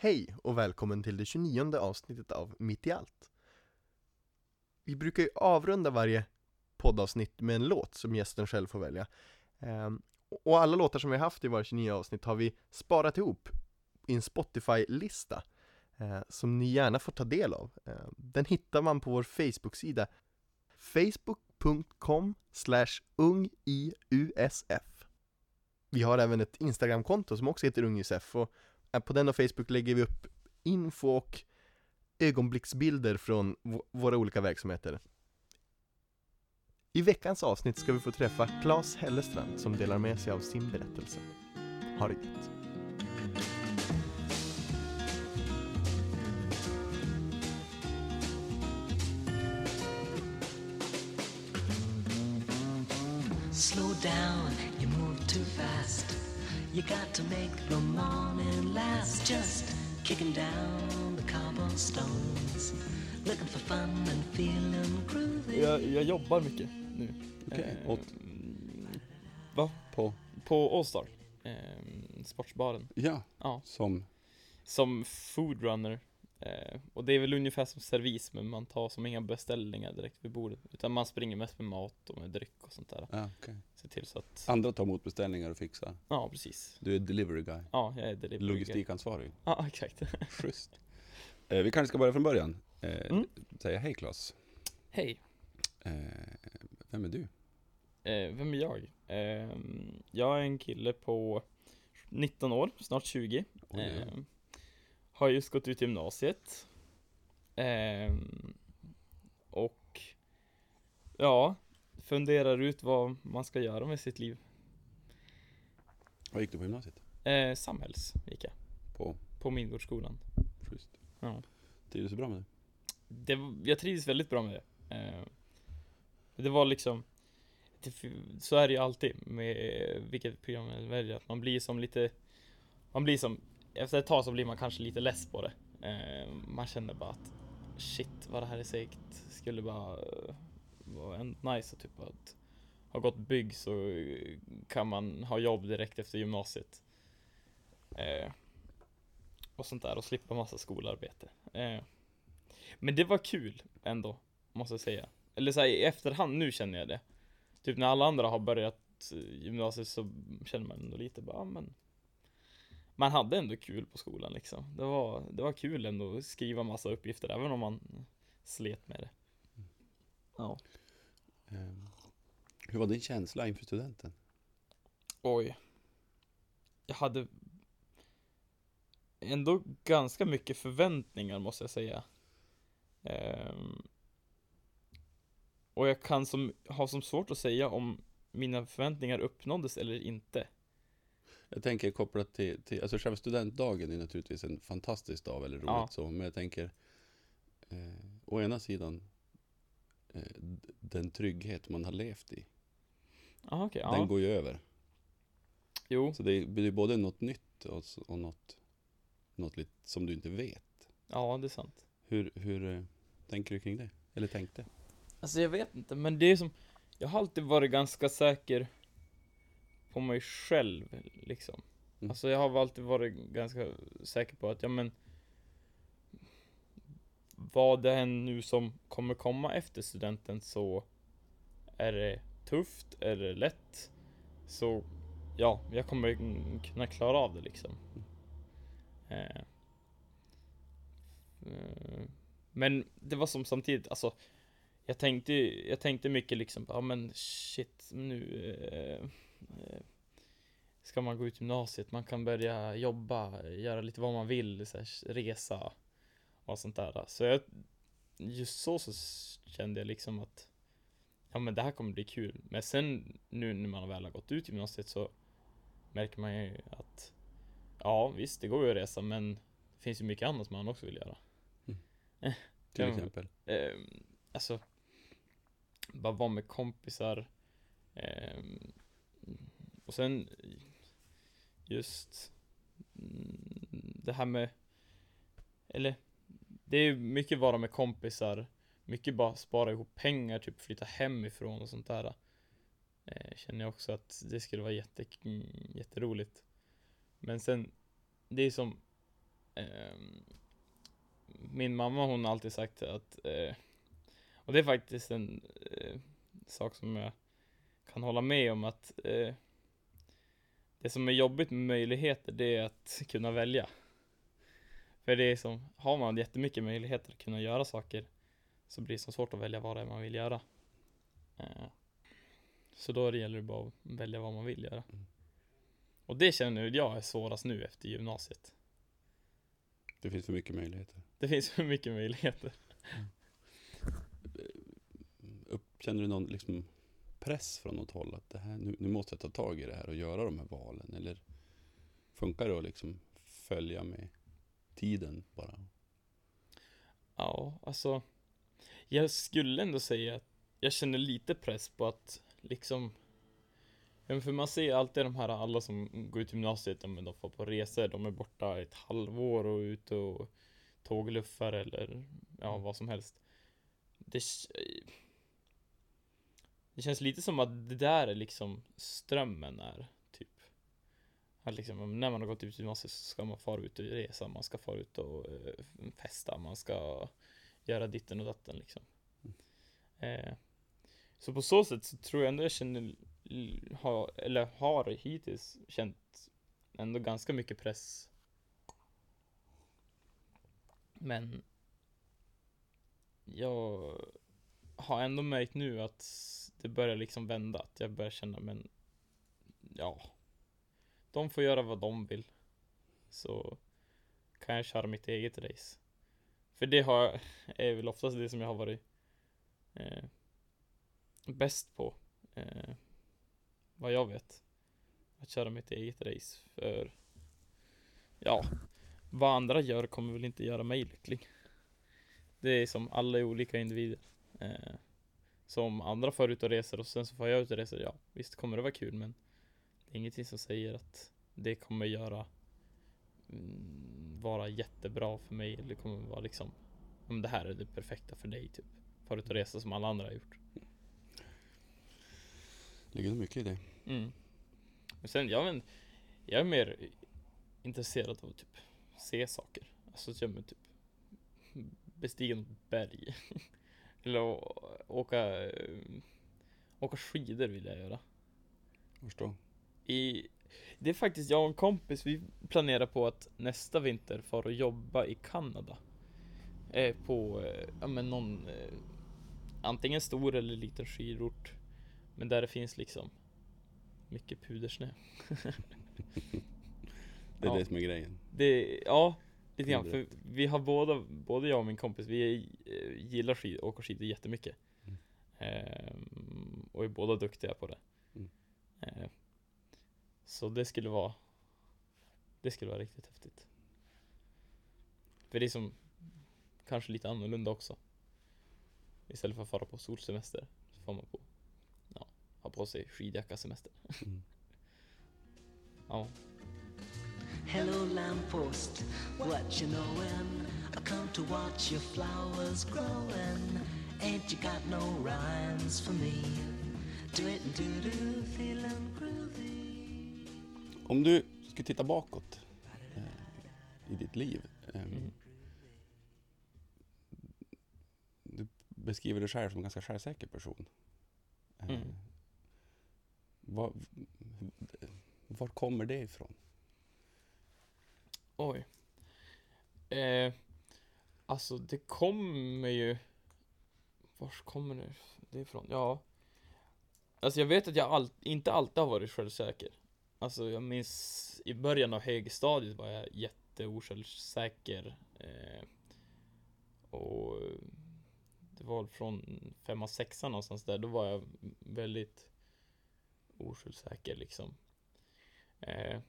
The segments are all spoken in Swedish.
Hej och välkommen till det 29 avsnittet av Mitt i allt. Vi brukar ju avrunda varje poddavsnitt med en låt som gästen själv får välja. Ehm, och alla låtar som vi har haft i våra 29 avsnitt har vi sparat ihop i en Spotify-lista eh, som ni gärna får ta del av. Ehm, den hittar man på vår Facebook-sida facebook.com ungiusf Vi har även ett Instagram-konto som också heter ungiusf och Eh, på den och Facebook lägger vi upp info och ögonblicksbilder från våra olika verksamheter. I veckans avsnitt ska vi få träffa Claes Hellestrand som delar med sig av sin berättelse. Ha det gött! Slow down, you move too fast You got to make the morning last Just kicking down the cobblestones Looking for fun and feeling groovy jag, jag jobbar mycket nu. Okej, okay. eh, åt? Va? På? På Allstar. Eh, sportsbaren. Ja, ja, som? Som foodrunner. Eh, och det är väl ungefär som servis, men man tar som inga beställningar direkt vid bordet. Utan man springer mest med mat och med dryck och sånt där. Ja, okay. Se till så att... Andra tar emot beställningar och fixar? Ja, precis. Du är delivery guy? Ja, jag är delivery Logistikansvarig? Ja, exakt. Schysst. Eh, vi kanske ska börja från början. Eh, mm. Säga hej Klas. Hej. Eh, vem är du? Eh, vem är jag? Eh, jag är en kille på 19 år, snart 20. Oj, ja. eh, har just gått ut gymnasiet. Ehm, och ja, funderar ut vad man ska göra med sitt liv. Vad gick du på gymnasiet? Eh, samhälls gick jag. På? På Midgårdsskolan. Schysst. Ja. Trivdes du bra med det? det? Jag trivdes väldigt bra med det. Eh, det var liksom så är det ju alltid med vilket program man väljer, att man blir som lite Man blir som efter ett tag så blir man kanske lite less på det. Eh, Man känner bara att Shit vad det här är segt Skulle bara eh, vara nice och typ att Ha gått bygg så eh, kan man ha jobb direkt efter gymnasiet. Eh, Och sånt där och slippa massa skolarbete. Eh, Men det var kul ändå Måste jag säga. Eller så här, i efterhand nu känner jag det. Typ när alla andra har börjat eh, gymnasiet så känner man ändå lite bara, ah, men man hade ändå kul på skolan liksom. Det var, det var kul ändå att skriva massa uppgifter även om man slet med det. Ja. Um, Hur var din känsla inför studenten? Oj. Jag hade Ändå ganska mycket förväntningar måste jag säga. Um, och jag kan som, ha som svårt att säga om mina förväntningar uppnåddes eller inte. Jag tänker kopplat till, till alltså själva studentdagen är naturligtvis en fantastisk dag, väldigt roligt ja. så, men jag tänker eh, å ena sidan eh, den trygghet man har levt i. Aha, okay, den ja. går ju över. Jo. Så det blir både något nytt och, och något, något lite som du inte vet. Ja, det är sant. Hur, hur eh, tänker du kring det? Eller tänkte? Alltså jag vet inte, men det är som Jag har alltid varit ganska säker På mig själv liksom mm. Alltså jag har alltid varit ganska säker på att, ja men Vad det än nu som kommer komma efter studenten så Är det tufft, är det lätt Så Ja, jag kommer kunna klara av det liksom mm. eh. Eh. Men det var som samtidigt, alltså jag tänkte, jag tänkte mycket liksom, ja men shit, nu eh, eh, ska man gå ut gymnasiet, man kan börja jobba, göra lite vad man vill, så här, resa och sånt där. Så jag, just så, så kände jag liksom att ja men det här kommer bli kul. Men sen nu när man väl har gått ut gymnasiet så märker man ju att ja visst, det går ju att resa men det finns ju mycket annat som man också vill göra. Mm. Till exempel? Eh, alltså bara vara med kompisar. Eh, och sen just mm, det här med, eller det är mycket vara med kompisar, mycket bara spara ihop pengar, typ flytta hemifrån och sånt där. Eh, känner jag också att det skulle vara jätte, mm, jätteroligt. Men sen, det är som eh, min mamma hon har alltid sagt att, eh, och det är faktiskt en eh, sak som jag kan hålla med om att eh, det som är jobbigt med möjligheter, det är att kunna välja. För det är som, har man jättemycket möjligheter att kunna göra saker, så blir det så svårt att välja vad det är man vill göra. Eh, så då gäller det bara att välja vad man vill göra. Mm. Och det känner jag är svårast nu efter gymnasiet. Det finns för mycket möjligheter. Det finns för mycket möjligheter. Upp, känner du någon liksom press från något håll? Att det här, nu, nu måste jag ta tag i det här och göra de här valen? Eller funkar det att liksom följa med tiden bara? Ja, alltså. Jag skulle ändå säga att jag känner lite press på att liksom för man ser alltid de här alla som går ut gymnasiet, men de får på resor, de är borta ett halvår och ute och tågluffar eller ja, vad som helst. Det, det känns lite som att det där är liksom strömmen är, typ. Att liksom, när man har gått ut gymnasiet så ska man fara ut och resa, man ska fara ut och eh, festa, man ska göra ditten och datten liksom. Eh, så på så sätt så tror jag ändå jag känner, har, eller har hittills känt ändå ganska mycket press. Men jag har ändå märkt nu att det börjar liksom vända, att jag börjar känna men ja, de får göra vad de vill. Så kan jag köra mitt eget race. För det har, är väl oftast det som jag har varit eh, bäst på. Eh, vad jag vet. Att köra mitt eget race. För ja, vad andra gör kommer väl inte göra mig lycklig. Det är som alla är olika individer. Eh, så om andra får ut och reser och sen så får jag ut och reser, ja visst kommer det vara kul men det är ingenting som säger att det kommer göra mm, vara jättebra för mig eller kommer vara liksom om det här är det perfekta för dig typ. Fara ut och resa som alla andra har gjort. Ligger det mycket i det? Mm. Men sen, jag, men, jag är mer intresserad av att typ se saker. Alltså jag men, typ bestiga något berg. Eller åka, eh, åka skidor vill jag göra. Förstå. I, det är faktiskt jag och en kompis, vi planerar på att nästa vinter fara och jobba i Kanada. Eh, på, eh, ja men någon, eh, antingen stor eller liten skidort. Men där det finns liksom mycket pudersnö. Det är Ja. det som är grejen. Det, ja, lite grann. För vi har båda, både jag och min kompis, vi eh, gillar skid, åka skidor jättemycket. Mm. Ehm, och är båda duktiga på det. Mm. Ehm, så det skulle vara, det skulle vara riktigt häftigt. För det är som, kanske lite annorlunda också. Istället för att fara på solsemester, så får man på, ja, ha på sig skidjacka semester. Mm. Ja. Hello, lamppost, what you knowin'? I come to watch your flowers growin'. Ain't you got no rhymes for me? Do it and do do, feelin' groovy. Om du skulle titta bakåt eh, i ditt liv. Eh, Mm. Du beskriver dig själv som en ganska självsäker person. Eh, Mm. Var, var kommer det ifrån? Oj. Eh, alltså det kommer ju... Vars kommer det det ifrån? Ja. Alltså jag vet att jag all, inte alltid har varit självsäker. Alltså jag minns i början av högstadiet var jag jätteosjälvsäker. Eh, och det var från femma, sexan någonstans där, då var jag väldigt osjälvsäker liksom. Eh,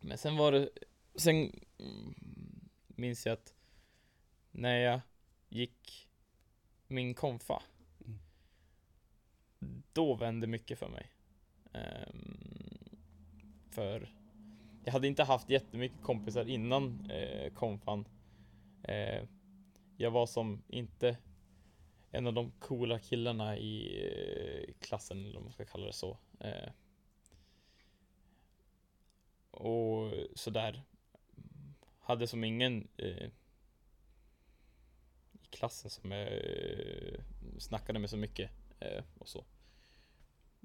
men sen var det, sen minns jag att när jag gick min konfa, Mm. då vände mycket för mig. Ehm, för jag hade inte haft jättemycket kompisar innan eh, konfan. Eh, jag var som inte en av de coola killarna i eh, klassen, eller om man ska kalla det så. Eh, och sådär. Hade som ingen eh, i klassen som jag eh, snackade med så mycket eh, och så.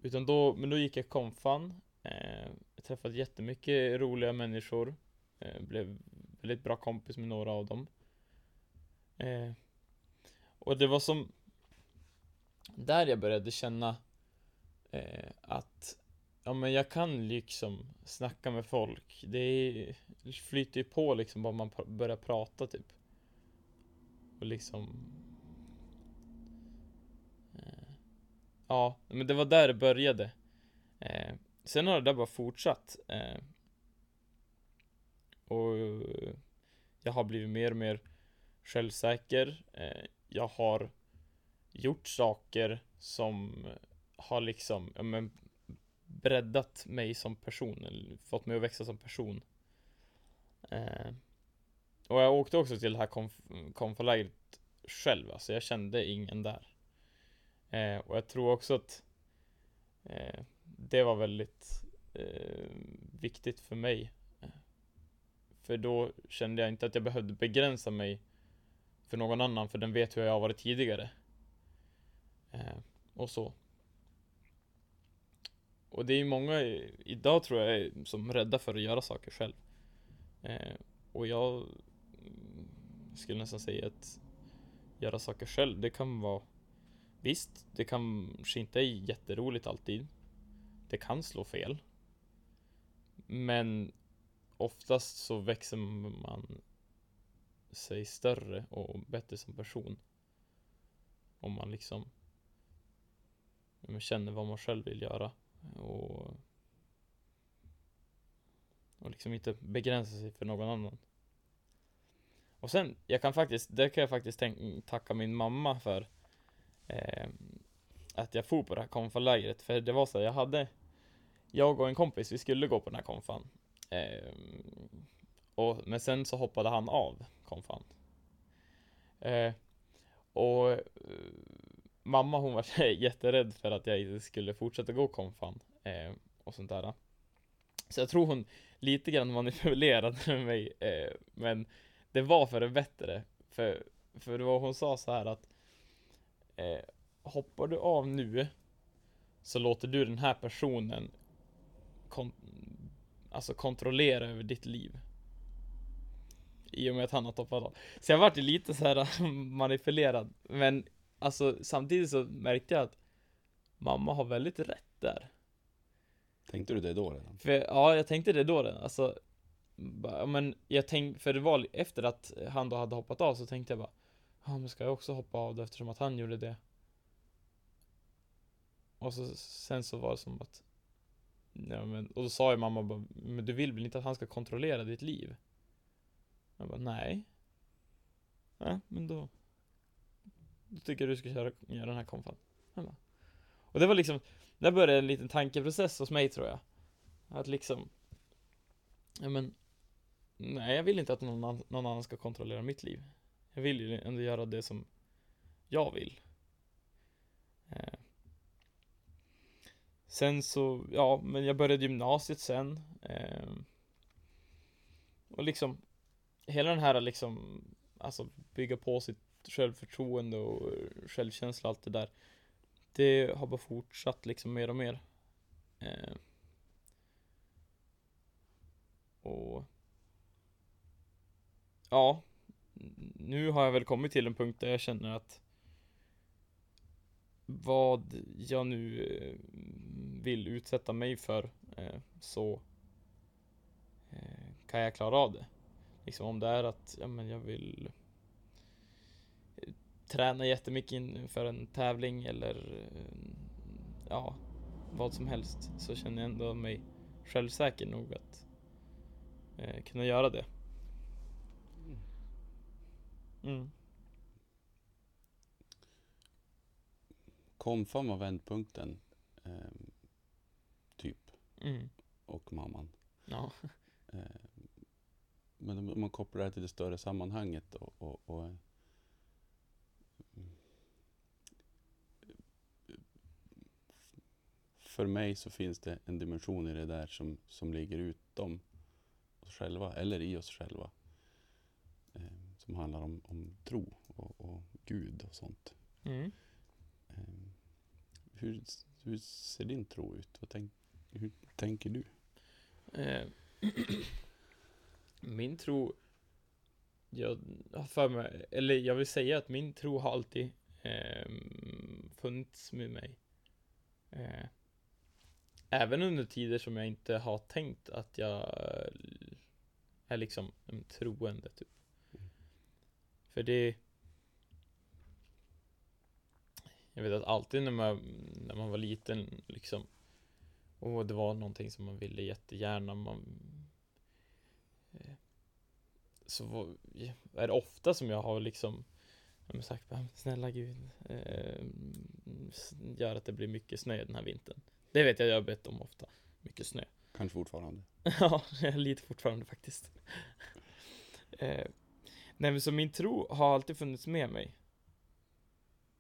Utan då, men då gick jag konfan. Eh, jag träffade jättemycket roliga människor. Eh, blev väldigt bra kompis med några av dem. Eh, och det var som där jag började känna eh, att ja, men jag kan liksom snacka med folk. Det, är, flyter ju på liksom bara man börjar prata typ. Och liksom eh, Ja, men det var där det började. Eh, sen har det där bara fortsatt. Eh, och jag har blivit mer och mer självsäker. Eh, jag har gjort saker som har liksom, ja, men, breddat mig som person, eller fått mig att växa som person. Eh, och jag åkte också till det här konf- konfalägret själv, alltså jag kände ingen där. Eh, och jag tror också att eh, det var väldigt eh, viktigt för mig. För då kände jag inte att jag behövde begränsa mig för någon annan, för den vet hur jag har varit tidigare. Eh, och så. Och det är ju många idag tror jag som är rädda för att göra saker själv. Eh, och jag skulle nästan säga att göra saker själv, det kan vara Visst, det kanske inte är jätteroligt alltid. Det kan slå fel. Men oftast så växer man sig större och bättre som person. Om man liksom känner vad man själv vill göra. Och, och liksom inte begränsa sig för någon annan. Och sen, jag kan faktiskt, det kan jag faktiskt tacka min mamma för. Eh, att jag for på det här konfalägret. För det var så här, jag hade Jag och en kompis, vi skulle gå på den här konfan. Eh, och, men sen så hoppade han av konfan. Eh, och eh, mamma hon var jätterädd för att jag inte skulle fortsätta gå konfan. Eh, och sånt där. Så jag tror hon lite grann manipulerade med mig. Eh, men det var för det bättre. För, för det var hon sa så här att eh, Hoppar du av nu Så låter du den här personen kon- Alltså kontrollera över ditt liv I och med att han har hoppat av Så jag vart ju lite så här manipulerad Men alltså samtidigt så märkte jag att Mamma har väldigt rätt där Tänkte du det då redan? för, ja, jag tänkte det då redan, alltså bara, men jag tänkte, för det var efter att han då hade hoppat av så tänkte jag bara Ja men ska jag också hoppa av då eftersom att han gjorde det? Och så, sen så var det som att Ja men, och då sa ju mamma bara Men du vill väl inte att han ska kontrollera ditt liv? Jag bara, nej Ja, men då då tycker jag du ska köra, göra den här konfan Och det var liksom Där började en liten tankeprocess hos mig tror jag Att liksom Ja men Nej jag vill inte att någon, annan, någon annan ska kontrollera mitt liv Jag vill ju ändå göra det som Jag vill eh. Sen så, ja men jag började gymnasiet sen eh. Och liksom Hela den här liksom Alltså bygga på sitt självförtroende och eh, självkänsla allt det där Det har bara fortsatt liksom mer och mer eh. Och Ja Nu har jag väl kommit till en punkt där jag känner att Vad jag nu eh, vill utsätta mig för eh, Så eh, Kan jag klara av det Liksom om det är att, ja men jag vill Träna jättemycket inför en tävling eller eh, Ja Vad som helst så känner jag ändå mig självsäker nog att eh, kunna göra det. Mm. Konfan var vändpunkten. ehm, typ. Mm. Och mamman. Ja. Eh, Men om man kopplar det till det större sammanhanget och, och, och För mig så finns det en dimension i det där som, som ligger utom oss själva, eller i oss själva. Eh, som handlar om, om tro och, och Gud och sånt. Mm. Eh, hur, hur ser din tro ut? Vad tänk, hur tänker du? Eh, min tro, jag har för mig, eller jag vill säga att min tro har alltid eh, funnits med mig. Eh, även under tider som jag inte har tänkt att jag är liksom en troende typ. För det Jag vet att alltid när man, när man var liten liksom Och det var någonting som man ville jättegärna man eh, Så var, är det ofta som jag har liksom jag har sagt bara, snälla gud eh, Gör att det blir mycket snö den här vintern Det vet jag jag har bett om ofta Mycket snö Kanske fortfarande. Ja, lite fortfarande faktiskt. eh, nej men så min tro har alltid funnits med mig.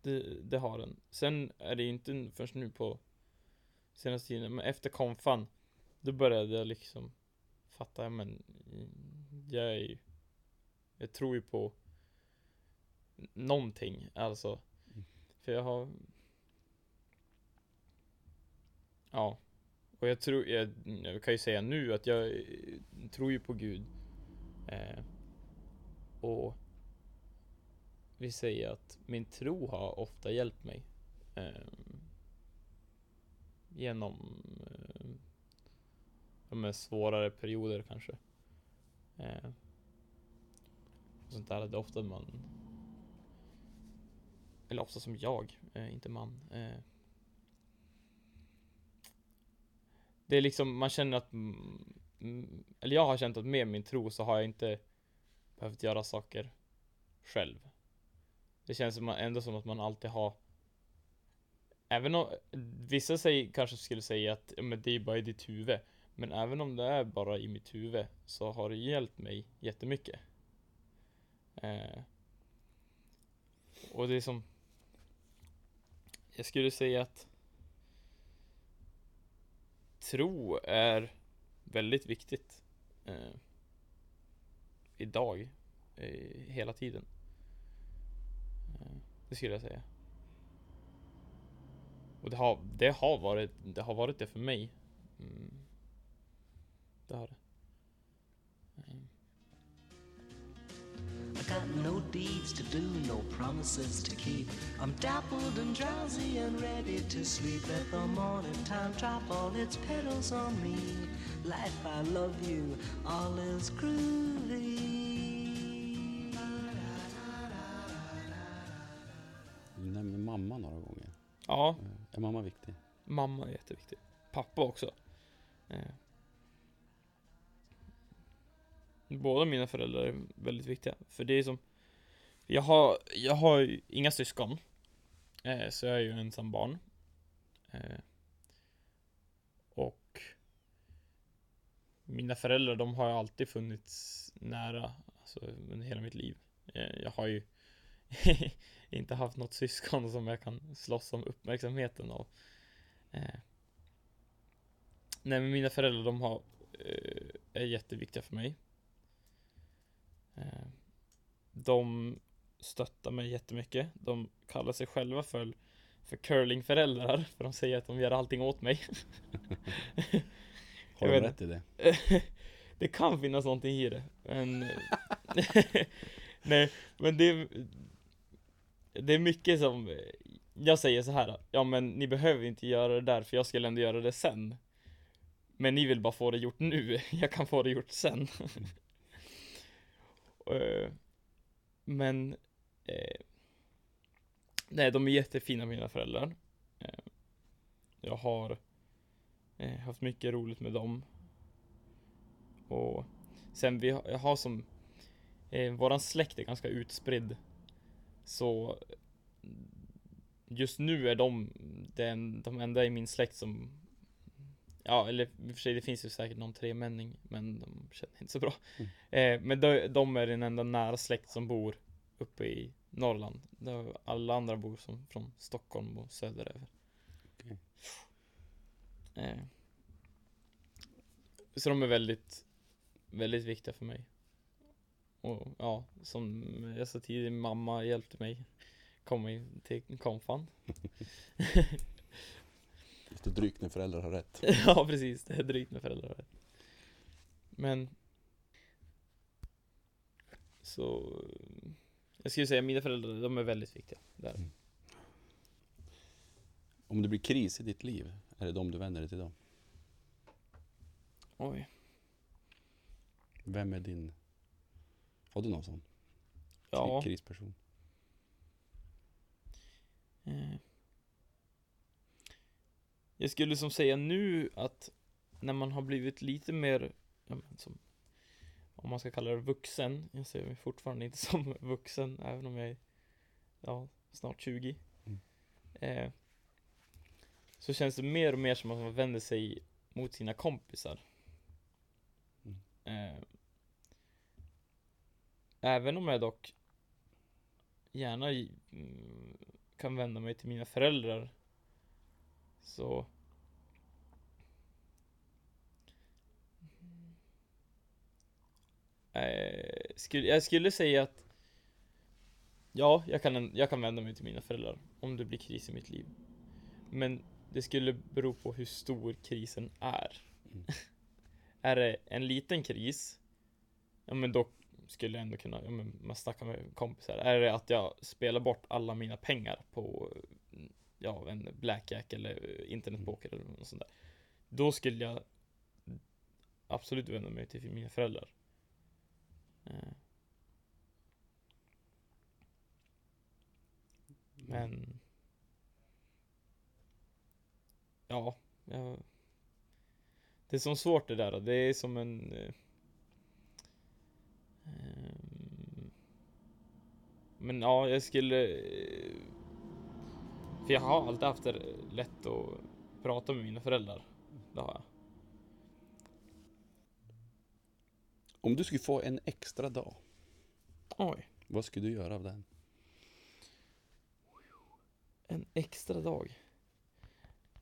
Det, det har den. Sen är det inte först nu på senaste tiden, men efter konfan, då började jag liksom fatta, men jag är ju, jag tror ju på någonting, alltså. För jag har Ja, och jag tror, jag, jag kan ju säga nu att jag eh, tror ju på Gud. Eh, och vi säger att min tro har ofta hjälpt mig. Eh, genom eh, de svårare perioder kanske. Eh, och sånt där, det är ofta man eller ofta som jag, eh, inte man. Eh, det är liksom, man känner att mm, mm, Eller jag har känt att med min tro så har jag inte behövt göra saker själv. Det känns ändå som att man alltid har Även om vissa säger, kanske skulle säga att men det är bara i ditt huvud. Men även om det är bara i mitt huvud så har det hjälpt mig jättemycket. Eh, och det är som Jag skulle säga att tro är väldigt viktigt eh, idag, eh, hela tiden. Eh, det skulle jag säga. Och det har, det har varit, det har varit det för mig. Mm. Det har det. Got no deeds to do, no promises to keep. I'm dappled and drowsy and ready to sleep. Let the morning time drop all its petals on me. Life, I love you, all is groovy. Du nämner mamma några gånger. Ja, Eh, Är mamma viktig? mamma är jätteviktig. Pappa också. Båda mina föräldrar är väldigt viktiga. För det är som Jag har, jag har ju inga syskon. Eh, så jag är ju ensam barn. Eh, och Mina föräldrar, de har ju alltid funnits nära. Alltså under hela mitt liv. Eh, jag har ju inte haft något syskon som jag kan slåss om uppmärksamheten av. Eh. Nej men mina föräldrar de har, eh, är jätteviktiga för mig. Eh, de stöttar mig jättemycket. De kallar sig själva för, för curlingföräldrar, för de säger att de gör allting åt mig. Har vet rätt i det? det kan finnas någonting i det, men Nej, men det Det är mycket som Jag säger så här. Ja men ni behöver inte göra det där för jag skulle ändå göra det sen Men ni vill bara få det gjort nu, jag kan få det gjort sen Eh, men eh, Nej, de är jättefina mina föräldrar. Eh, Jag har eh, haft mycket roligt med dem. Och sen vi har, jag har som eh, Våran släkt är ganska utspridd. Så mm, Just nu är de den, de enda i min släkt som Ja, eller i och för sig det finns ju säkert någon tremänning Men de känner inte så bra Mm. eh, Men de, de är den enda nära släkt som bor uppe i Norrland Alla andra bor som från Stockholm och söderöver Okej. eh, Så de är väldigt väldigt viktiga för mig. Och ja, som jag sa tidigare, mamma hjälpte mig komma in till konfan. Det är drygt när föräldrar har rätt. ja precis, det är drygt med föräldrar har rätt. Men Så Jag skulle säga mina föräldrar, de är väldigt viktiga. Där. Mm. Om det blir kris i ditt liv, är det de du vänder dig till då? Oj. Vem är din... Har du någon sån? Ja. Krisperson? Eh. Jag skulle som säga nu att när man har blivit lite mer, ja, men som, om man ska kalla det vuxen, jag ser mig fortfarande inte som vuxen även om jag är, ja, snart 20. Mm. Eh, så känns det mer och mer som att man vänder sig mot sina kompisar. Mm. Eh, även om jag dock gärna mm, kan vända mig till mina föräldrar så. Eh, skulle, Jag skulle säga att Ja, jag kan, jag kan vända mig till mina föräldrar om det blir kris i mitt liv. Men det skulle bero på hur stor krisen är. Mm. Är det en liten kris Ja men då skulle jag ändå kunna, ja men man snackar med kompisar. Är det att jag spelar bort alla mina pengar på Ja, en blackjack eller internetpoker eller något sånt där. Då skulle jag Absolut vända mig till mina föräldrar. Eh. Men Ja, jag, Det är som svårt det där, det är som en eh, ehm, Men ja, jag skulle eh, För jag har alltid haft det lätt att prata med mina föräldrar Det har jag Om du skulle få en extra dag, Oj, vad skulle du göra av den? en extra dag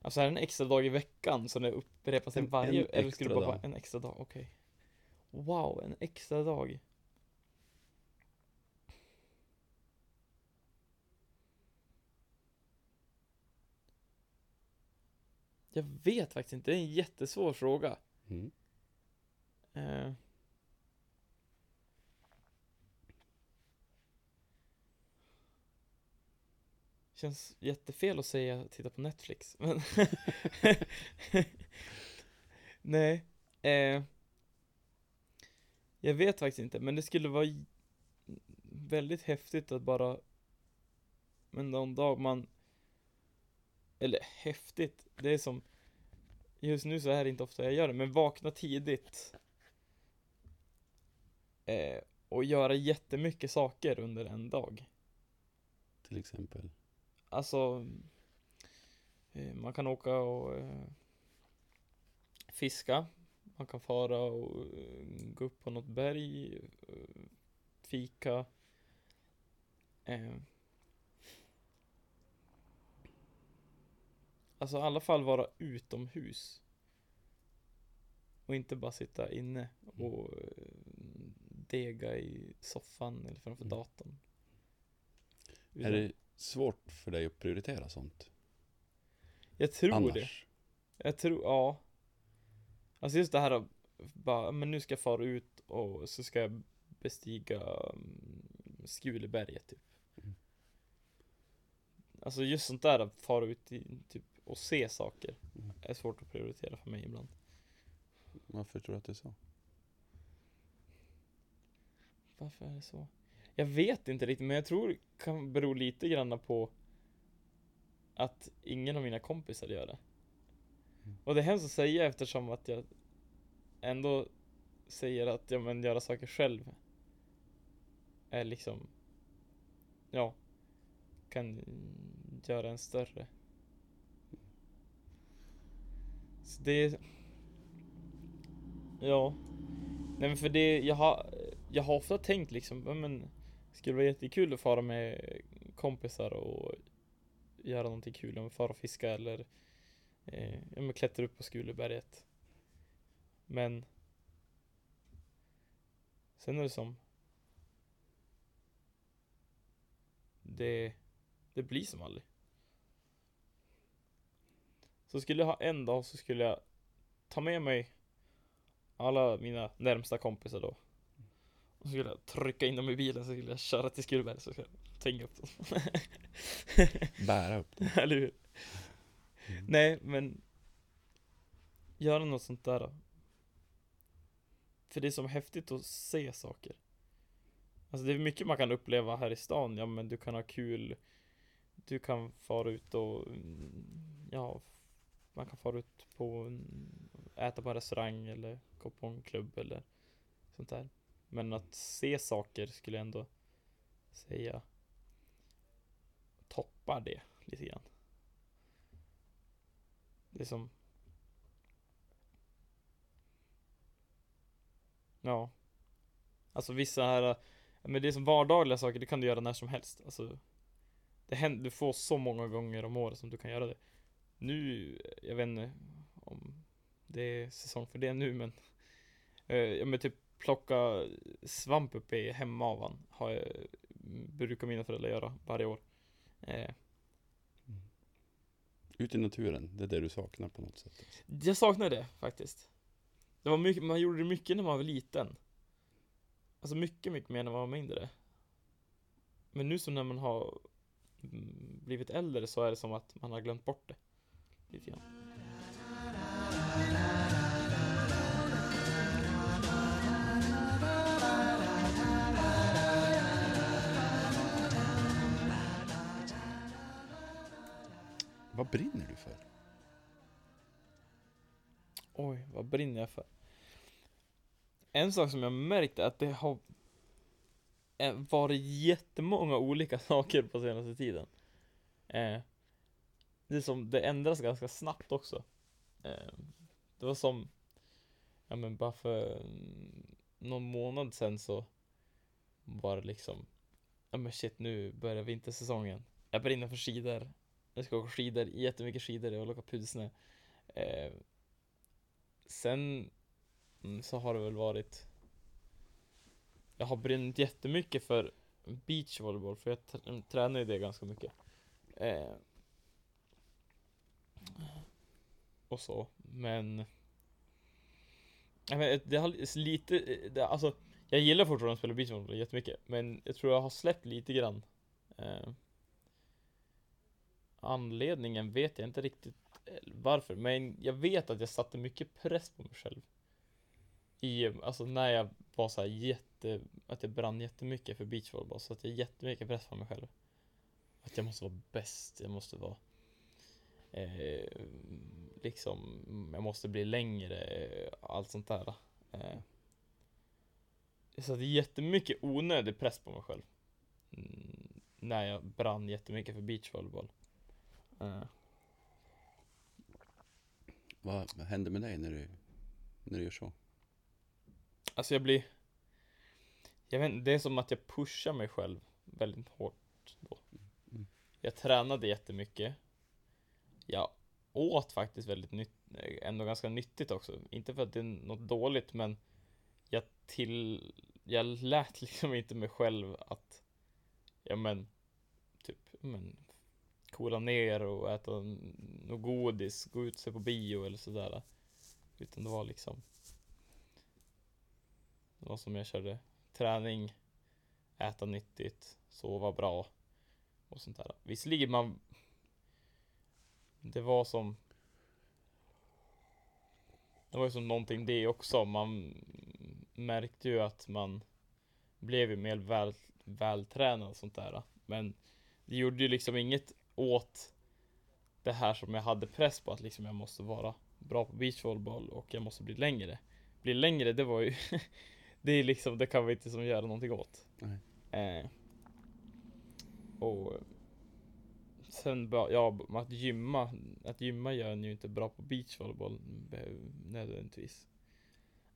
Alltså är det en extra dag i veckan som det upprepar sig En- varje, en eller skulle det bara vara dag. en extra dag? Okej Wow, en extra dag Jag vet faktiskt inte, det är en jättesvår fråga Mm. eh. Känns jättefel att säga titta på Netflix, men Nej eh. Jag vet faktiskt inte, men det skulle vara väldigt häftigt att bara Men någon dag man Eller häftigt, det är som Just nu så är det inte ofta jag gör det, men vakna tidigt eh, Och göra jättemycket saker under en dag. Till exempel. Alltså eh, Man kan åka och eh, Fiska. Man kan fara och eh, gå upp på något berg eh, Fika Alltså i alla fall vara utomhus Och inte bara sitta inne och eh, dega i soffan eller framför Mm. datorn Är det svårt för dig att prioritera sånt? Jag tror det Annars? Jag tror, ja Alltså just det här att bara, men nu ska jag fara ut och så ska jag bestiga um, Skuleberget typ Mm. Alltså just sånt där att fara ut i, typ och se saker är svårt att prioritera för mig ibland Varför tror du att det är så? Varför är det så? Jag vet inte riktigt men jag tror det kan bero lite grann på Att ingen av mina kompisar gör det Mm. Och det är hemskt att säga eftersom att jag Ändå Säger att ja men göra saker själv Är liksom Ja Kan göra en större Det är Ja. Nej men för det, jag har Jag har ofta tänkt liksom, men Skulle vara jättekul att fara med kompisar och Göra någonting kul, om fara och fiska eller eh, Ja men klättra upp på Skuleberget. Men Sen är det som Det Det blir som aldrig. Så skulle jag ha en dag så skulle jag Ta med mig Alla mina närmsta kompisar då Och så skulle jag trycka in dem i bilen så skulle jag köra till Skullberg så skulle jag tänga upp dem Bära upp dem. Eller hur? Nej, men Göra något sånt där då. För det är så häftigt att se saker Alltså det är mycket man kan uppleva här i stan, ja men du kan ha kul Du kan fara ut och mm, Ja man kan fara ut på en, Äta på en restaurang eller gå på en klubb eller Sånt där. Men att se saker skulle jag ändå Säga Toppar det lite grann. Det är som Ja. Alltså vissa här Men det är som vardagliga saker, det kan du göra när som helst. Alltså Det händer, du får så många gånger om året som du kan göra det. Nu, jag vet inte om det är säsong för det nu men eh, Ja men typ plocka svamp uppe i hemavan har jag, brukar mina föräldrar göra varje år eh, Ut i naturen, det är det du saknar på något sätt. Jag saknar det faktiskt. Det var mycket, man gjorde det mycket när man var liten. Alltså mycket, mycket mer när man var mindre. Men nu så när man har mm, blivit äldre så är det som att man har glömt bort det. Lite grann. Vad brinner du för? Oj, vad brinner jag för? En sak som jag märkt är att det har eh, varit jättemånga olika saker på senaste tiden. Eh, det är som, det ändras ganska snabbt också. Eh, det var som, ja men bara för mm, någon månad sen så var det liksom, ja men shit nu börjar vintersäsongen. Jag brinner för skidor. Jag ska åka skidor, jättemycket skidor, jag vill åka pudsnö. Eh, sen mm, så har det väl varit Jag har brunnit jättemycket för beachvolleyboll för jag tränar ju det ganska mycket. Eh, och så, men jag vet, det har lite, det, alltså Jag gillar fortfarande att spela beachvolleyboll jättemycket Men jag tror jag har släppt lite grann eh, Anledningen vet jag inte riktigt eh, varför Men jag vet att jag satte mycket press på mig själv i, alltså när jag var så här jätte, att jag brann jättemycket för beachvolleyboll så att jag jättemycket press på mig själv. Att jag måste vara bäst, jag måste vara eh, liksom, jag måste bli längre, allt sånt där. Eh. Jag satte jättemycket onödig press på mig själv. Mm, när jag brann jättemycket för beachvolleyboll. Eh. Vad händer med dig när du, när du gör så? Alltså jag blir Jag vet inte, det är som att jag pushar mig själv väldigt hårt då Mm. Jag tränade jättemycket jag åt faktiskt väldigt nytt, ändå ganska nyttigt också Inte för att det är något dåligt men Jag till Jag lät liksom inte mig själv att Ja men Typ, men Coola ner och äta något godis, gå ut och se på bio eller sådär Utan det var liksom det var som jag körde träning, äta nyttigt, sova bra och sånt där. Visserligen man det var som Det var ju som någonting det också, man märkte ju att man blev ju mer väl, vältränad och sånt där. Men det gjorde ju liksom inget åt det här som jag hade press på att liksom jag måste vara bra på beachvolleyboll och jag måste bli längre. Bli längre, det var ju Det är liksom, det kan vi inte som göra någonting åt. Eh, och Sen bara, ja, att gymma, att gymma gör en ju inte bra på beachvolleyboll be- nödvändigtvis.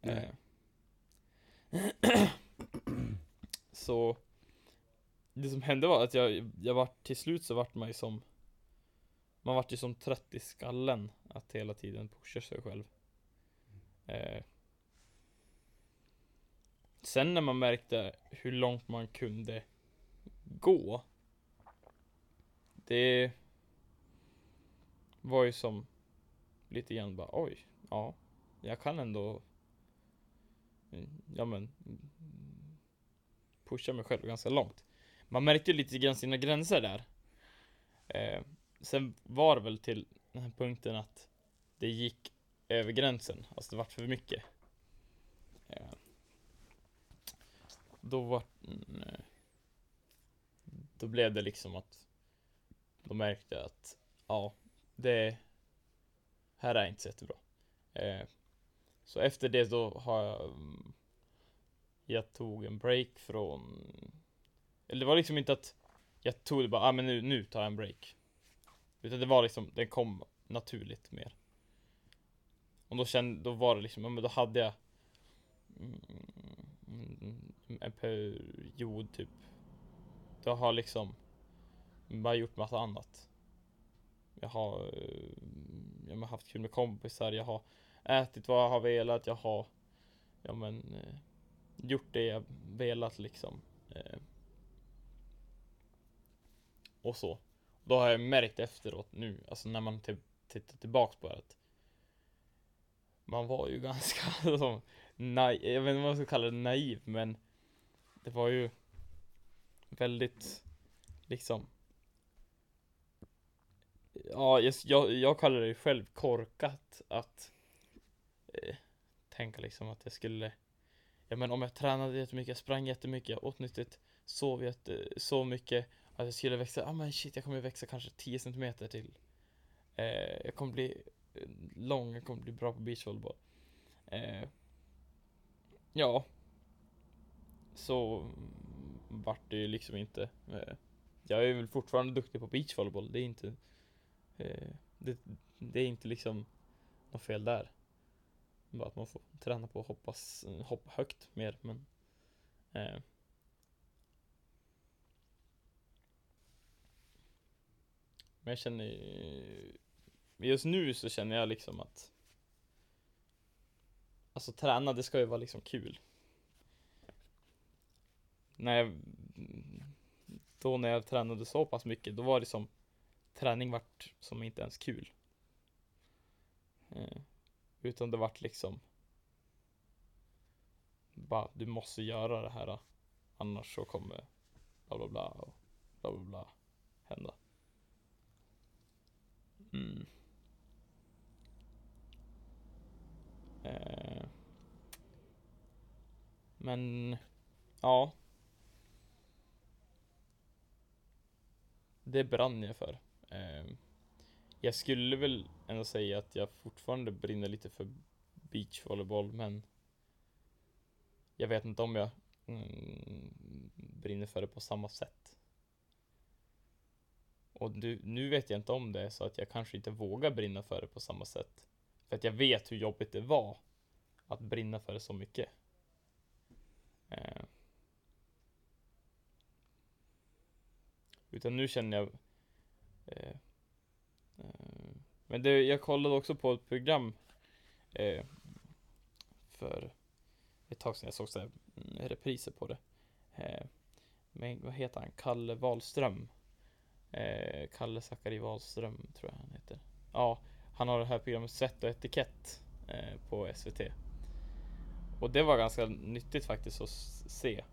Nej. Eh. Så Det som hände var att jag, jag vart till slut så vart man ju som Man vart ju som trött i skallen att hela tiden pusha sig själv. Eh, Sen när man märkte hur långt man kunde gå. Det var ju som lite grann bara oj, ja, jag kan ändå mm, ja men pusha mig själv ganska långt. Man märkte ju lite grann sina gränser där. Eh, sen var det väl till den här punkten att det gick över gränsen, alltså det vart för mycket. Eh, då var Nej. Mm, eh, då blev det liksom att då märkte jag att Ja, det Här är inte så jättebra. Eh, så efter det då har jag mm, Jag tog en break från Eller det var liksom inte att Jag tog det bara, ah, men nu, nu tar jag en break. Utan det var liksom, den kom naturligt mer. Och då kände, då var det liksom, ja, men då hade jag mm, mm, en period typ. Då har liksom bara gjort massa annat. Jag har, eh, jag har haft kul med kompisar, jag har ätit vad jag har velat, jag har ja men eh, gjort det jag velat liksom. Eh. Och så. Då har jag märkt efteråt nu, alltså när man typ tittar tillbaks på det att man var ju ganska som, naiv, jag vet inte vad man ska kalla det naiv men det var ju väldigt liksom Ja, jag, jag, jag kallar det själv korkat att eh, tänka liksom att jag skulle Ja men om jag tränade jättemycket, jag sprang jättemycket, jag åt nyttigt, sov jätte, så mycket att jag skulle växa, ja ah, men shit jag kommer växa kanske 10 cm till. Eh, Jag kommer bli eh, lång, jag kommer bli bra på beachvolleyboll. Eh, Ja. Så mm, vart det ju liksom inte eh, Jag är väl fortfarande duktig på beachvolleyboll, det är inte Eh, det, det är inte liksom något fel där. Bara att man får träna på att hoppas, eh, hoppa högt mer men eh, Men jag känner Just nu så känner jag liksom att Alltså träna, det ska ju vara liksom kul. När jag Då när jag tränade så pass mycket, då var det som Träning vart som inte ens kul eh, Utan det vart liksom Bara, du måste göra det här Annars så kommer bla bla bla och bla bla bla hända Mm. Eh. Men, ja. Det brann jag för. Eh. Jag skulle väl ändå säga att jag fortfarande brinner lite för beachvolleyboll, men jag vet inte om jag mm, brinner för det på samma sätt. Och du, nu vet jag inte om det så att jag kanske inte vågar brinna för det på samma sätt. För att jag vet hur jobbigt det var att brinna för det så mycket. Eh. Utan nu känner jag Eh, eh, men det, jag kollade också på ett program eh, För ett tag sedan jag såg så här, mm, repriser på det. Eh, men vad heter han? Kalle Wahlström eh, Kalle Zackari Wahlström tror jag han heter. Ja, han har det här programmet Svett och etikett eh, på SVT. Och det var ganska nyttigt faktiskt att se.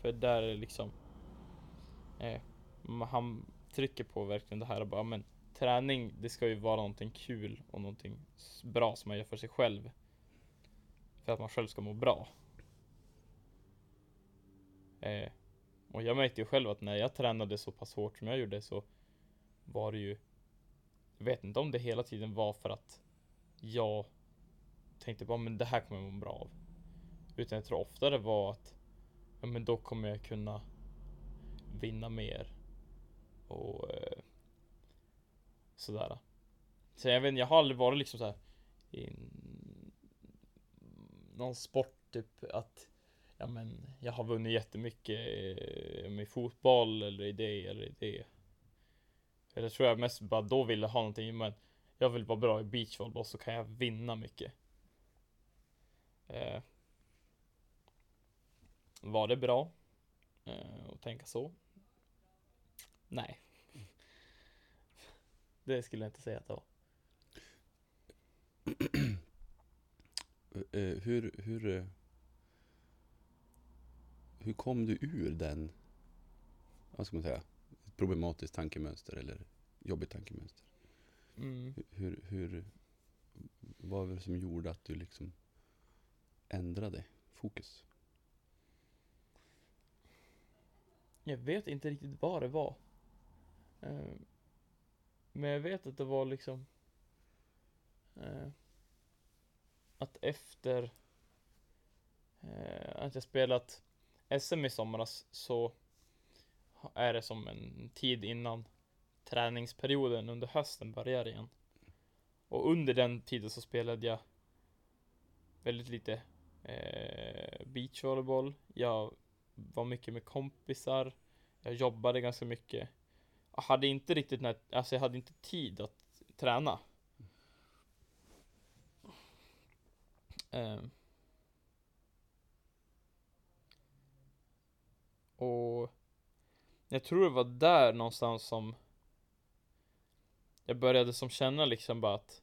För där är liksom eh, Han trycker på verkligen det här och bara men Träning, det ska ju vara någonting kul och någonting bra som man gör för sig själv. För att man själv ska må bra. Eh, och jag märkte ju själv att när jag tränade så pass hårt som jag gjorde så var det ju Jag vet inte om det hela tiden var för att jag tänkte bara men det här kommer jag må bra av. Utan jag tror ofta det var att ja men då kommer jag kunna vinna mer. Och eh, sådär. Så jag vet inte, jag har aldrig varit liksom såhär i någon sport typ att ja men jag har vunnit jättemycket i med fotboll eller i det eller i det. Eller tror jag mest bara då ville ha någonting, men jag vill vara bra i beachvolleyboll så kan jag vinna mycket. Eh. Var det bra? Eh, att tänka så? Nej. Det skulle jag inte säga att det var. Eh, hur, hur, eh, hur kom du ur den, vad ska man säga, ett problematiskt tankemönster eller jobbigt tankemönster? Mm. Hur, hur, vad var det som gjorde att du liksom ändrade fokus? Jag vet inte riktigt vad det var. Eh, Men jag vet att det var liksom eh, Att efter eh, att jag spelat SM i somras så är det som en tid innan träningsperioden under hösten börjar igen. Och under den tiden så spelade jag väldigt lite eh, beachvolleyboll. Jag var mycket med kompisar. Jag jobbade ganska mycket. Hade inte riktigt, när, alltså jag hade inte tid att träna. Ehm. och jag tror det var där någonstans som jag började som känna liksom bara att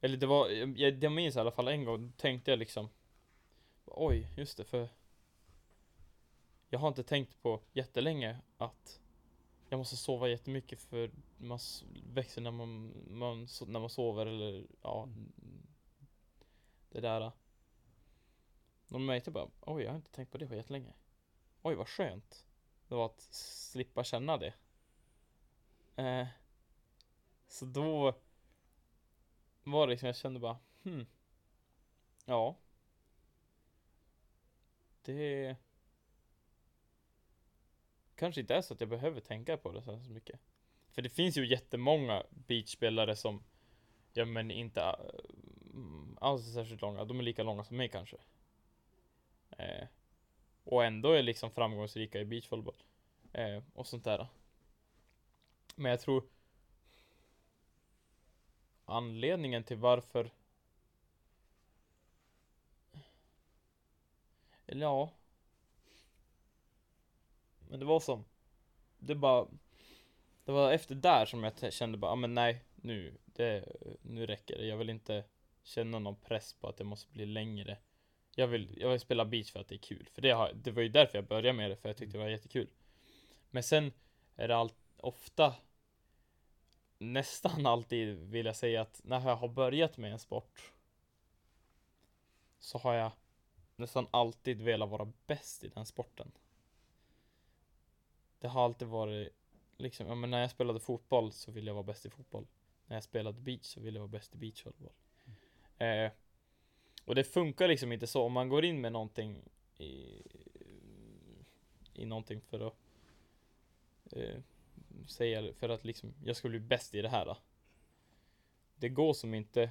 eller det var, jag, jag minns i alla fall en gång, tänkte jag liksom Oj, just det, för Jag har inte tänkt på jättelänge att jag måste sova jättemycket för man växer när man, man, när man sover eller ja. Det där. De märkte bara, oj jag har inte tänkt på det på jättelänge. Oj vad skönt. Det var att slippa känna det. Eh, Så då var det liksom, jag kände bara, hmm. Ja. Det kanske inte är så att jag behöver tänka på det så så mycket. För det finns ju jättemånga beachspelare som, ja men inte äh, mm, alls är särskilt långa, de är lika långa som mig kanske. Eh, och ändå är liksom framgångsrika i beachvolleyboll. Eh, och sånt där. Men jag tror anledningen till varför Eller ja men det var som Det bara Det var efter där som jag kände bara, ah, men nej nu det, Nu räcker det, jag vill inte Känna någon press på att det måste bli längre. Jag vill, jag vill spela beach för att det är kul. För det, har, det var ju därför jag började med det, för jag tyckte det var jättekul. Men sen är det allt, ofta nästan alltid vill jag säga att när jag har börjat med en sport så har jag nästan alltid velat vara bäst i den sporten. Det har alltid varit liksom, ja men när jag spelade fotboll så ville jag vara bäst i fotboll. När jag spelade beach så ville jag vara bäst i beachvolleyboll. Eh, och det funkar liksom inte så. Om man går in med någonting i, i någonting för att eh, säga för att liksom, jag ska bli bäst i det här. Då. Det går som inte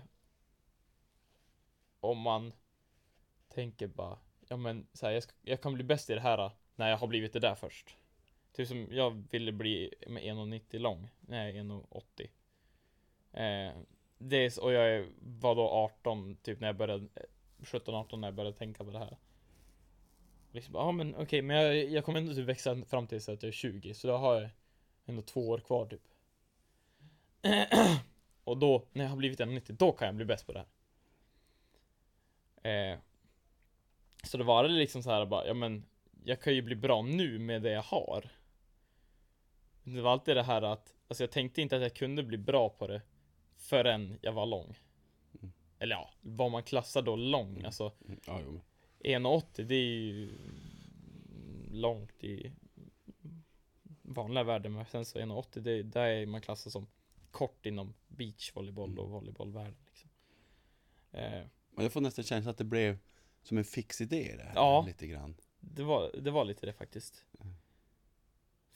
om man tänker bara, ja men så här, jag, ska, jag kan bli bäst i det här då, när jag har blivit det där först. Typ som jag ville bli med 1,90 lång, nej 1,80. Eh, det är, och jag var då 18, typ när jag började, eh, 17-18 när jag började tänka på det här. Liksom, ja men okej, men jag, jag kommer ändå typ växa fram till att jag är 20, så då har jag ändå två år kvar typ. och då, när jag har blivit 1,90, då kan jag bli bäst på det här. Eh, så då var det liksom så här bara, ja men jag kan ju bli bra nu med det jag har. Det var alltid det här att, alltså jag tänkte inte att jag kunde bli bra på det förrän jag var lång. Mm. Eller ja, vad man klassar då lång, Mm. alltså Mm, Ja, jo, men 1,80 det är ju långt i vanliga värden men sen så 1,80 det, där är man klassad som kort inom beachvolleyboll och volleybollvärlden liksom. eh, Men jag får nästan känslan att det blev som en fix idé det här. Ja. Lite grann. det, var, det var lite det faktiskt. Mm.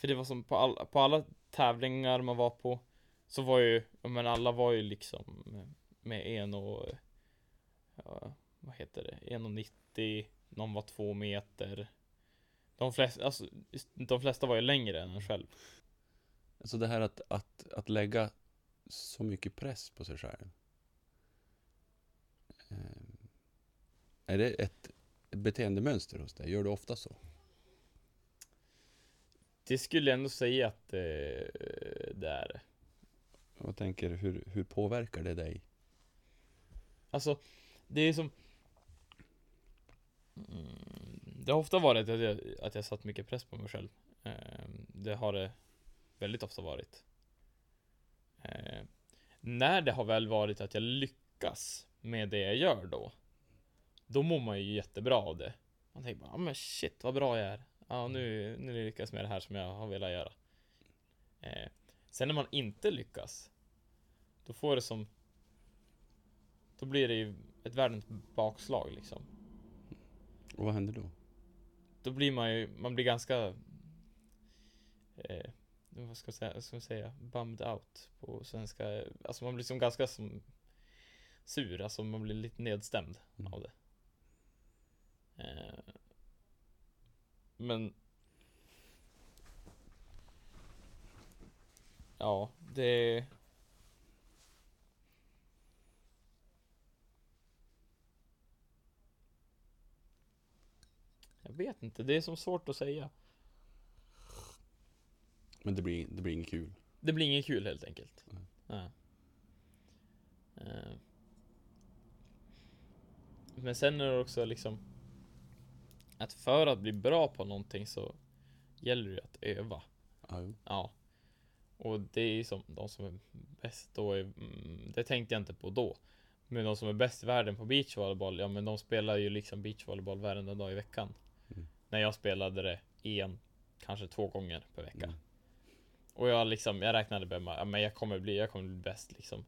För det var som på, all, på alla tävlingar man var på så var ju, men alla var ju liksom med, en och ja, vad heter det, 1,90 någon var två meter de flesta, alltså, de flesta var ju längre än en själv Alltså det här att, att, att lägga så mycket press på sig själv. Ehm, är det ett beteendemönster hos dig? Gör du ofta så? Det skulle jag ändå säga att eh, det är. Jag tänker, hur, hur påverkar det dig? Alltså, det är som... Mm, det har ofta varit att jag, att jag satt mycket press på mig själv. Eh, det har det väldigt ofta varit. Eh, när det har väl varit att jag lyckas med det jag gör då, då mår man ju jättebra av det. Man tänker bara, men shit vad bra jag är. Ja nu, nu lyckas jag med det här som jag har velat göra. Eh, sen när man inte lyckas, då får det som då blir det ju ett världens bakslag liksom. Och vad händer då? Då blir man ju, man blir ganska eh, vad ska jag säga, ska jag säga, bummed out på svenska. Alltså man blir som ganska som sur, alltså man blir lite nedstämd Mm. av det. Eh, men Ja, det Jag vet inte, det är som svårt att säga. Men det blir, det blir inget kul. Det blir inget kul helt enkelt. Mm. Ja. Eh. Men sen är det också liksom att för att bli bra på någonting så gäller det att öva. Ja, jo. Ja. Och det är ju som de som är bäst då är, mm, det tänkte jag inte på då. Men de som är bäst i världen på beachvolleyboll, ja men de spelar ju liksom beachvolleyboll varenda dag i veckan. Mm. När jag spelade det en, kanske två gånger per vecka. Mm. Och jag liksom, jag räknade med mig, ja men jag kommer bli, jag kommer bli bäst liksom.